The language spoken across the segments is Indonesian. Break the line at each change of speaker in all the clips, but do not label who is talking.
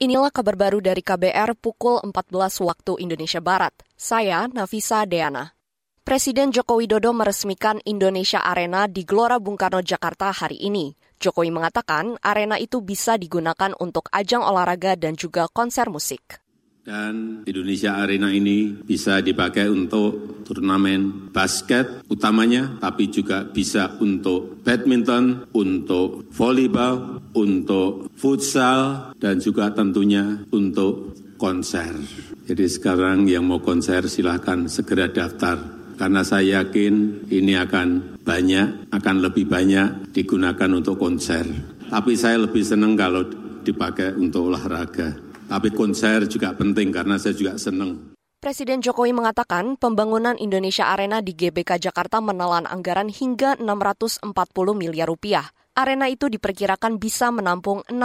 Inilah kabar baru dari KBR pukul 14 waktu Indonesia Barat. Saya Nafisa Deana. Presiden Joko Widodo meresmikan Indonesia Arena di Gelora Bung Karno, Jakarta hari ini. Jokowi mengatakan arena itu bisa digunakan untuk ajang olahraga dan juga konser musik.
Dan Indonesia Arena ini bisa dipakai untuk turnamen basket utamanya, tapi juga bisa untuk badminton, untuk volleyball, untuk futsal, dan juga tentunya untuk konser. Jadi sekarang yang mau konser silahkan segera daftar. Karena saya yakin ini akan banyak, akan lebih banyak digunakan untuk konser. Tapi saya lebih senang kalau dipakai untuk olahraga. Tapi konser juga penting karena saya juga senang.
Presiden Jokowi mengatakan pembangunan Indonesia Arena di GBK Jakarta menelan anggaran hingga 640 miliar rupiah. Arena itu diperkirakan bisa menampung 16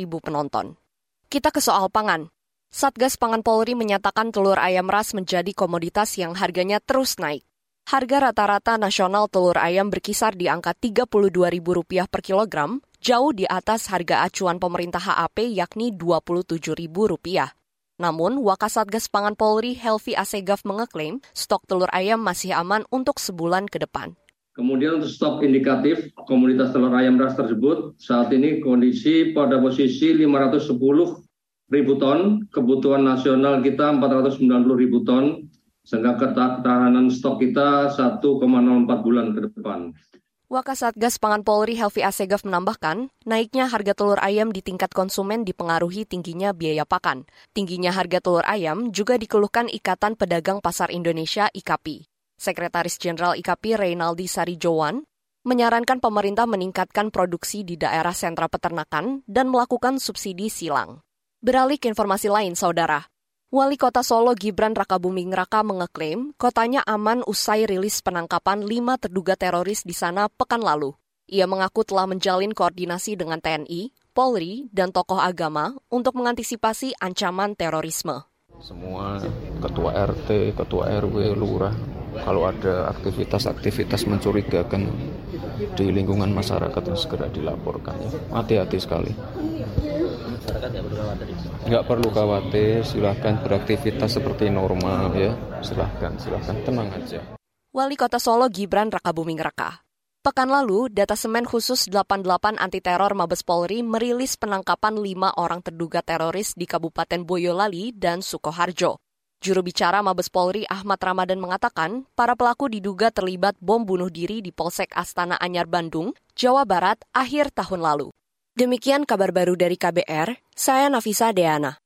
ribu penonton. Kita ke soal pangan. Satgas Pangan Polri menyatakan telur ayam ras menjadi komoditas yang harganya terus naik. Harga rata-rata nasional telur ayam berkisar di angka Rp32.000 per kilogram, jauh di atas harga acuan pemerintah HAP yakni Rp27.000. Namun, Wakasatgas Pangan Polri Helvi Asegaf mengeklaim stok telur ayam masih aman untuk sebulan ke depan.
Kemudian untuk stok indikatif komunitas telur ayam ras tersebut, saat ini kondisi pada posisi 510 ribu ton, kebutuhan nasional kita 490 ribu ton, sehingga ketahanan stok kita 1,04 bulan ke depan.
Wakasatgas Pangan Polri Helvi Asegaf menambahkan, naiknya harga telur ayam di tingkat konsumen dipengaruhi tingginya biaya pakan. Tingginya harga telur ayam juga dikeluhkan Ikatan Pedagang Pasar Indonesia IKAPI. Sekretaris Jenderal IKAPI Reynaldi Sarijowan menyarankan pemerintah meningkatkan produksi di daerah sentra peternakan dan melakukan subsidi silang. Beralih ke informasi lain, Saudara. Wali Kota Solo Gibran Rakabuming Raka mengeklaim kotanya aman usai rilis penangkapan lima terduga teroris di sana pekan lalu. Ia mengaku telah menjalin koordinasi dengan TNI, Polri, dan tokoh agama untuk mengantisipasi ancaman terorisme.
Semua ketua RT, ketua RW, lurah, kalau ada aktivitas-aktivitas mencurigakan di lingkungan masyarakat yang segera dilaporkan ya. Hati-hati sekali masyarakat nggak perlu khawatir nggak perlu khawatir silahkan beraktivitas seperti normal ya silahkan silahkan tenang aja
Wali Kota Solo Gibran Rakabuming Raka Pekan lalu, data semen khusus 88 anti teror Mabes Polri merilis penangkapan lima orang terduga teroris di Kabupaten Boyolali dan Sukoharjo. Juru bicara Mabes Polri Ahmad Ramadan mengatakan, para pelaku diduga terlibat bom bunuh diri di Polsek Astana Anyar Bandung, Jawa Barat akhir tahun lalu. Demikian kabar baru dari KBR, saya Nafisa Deana.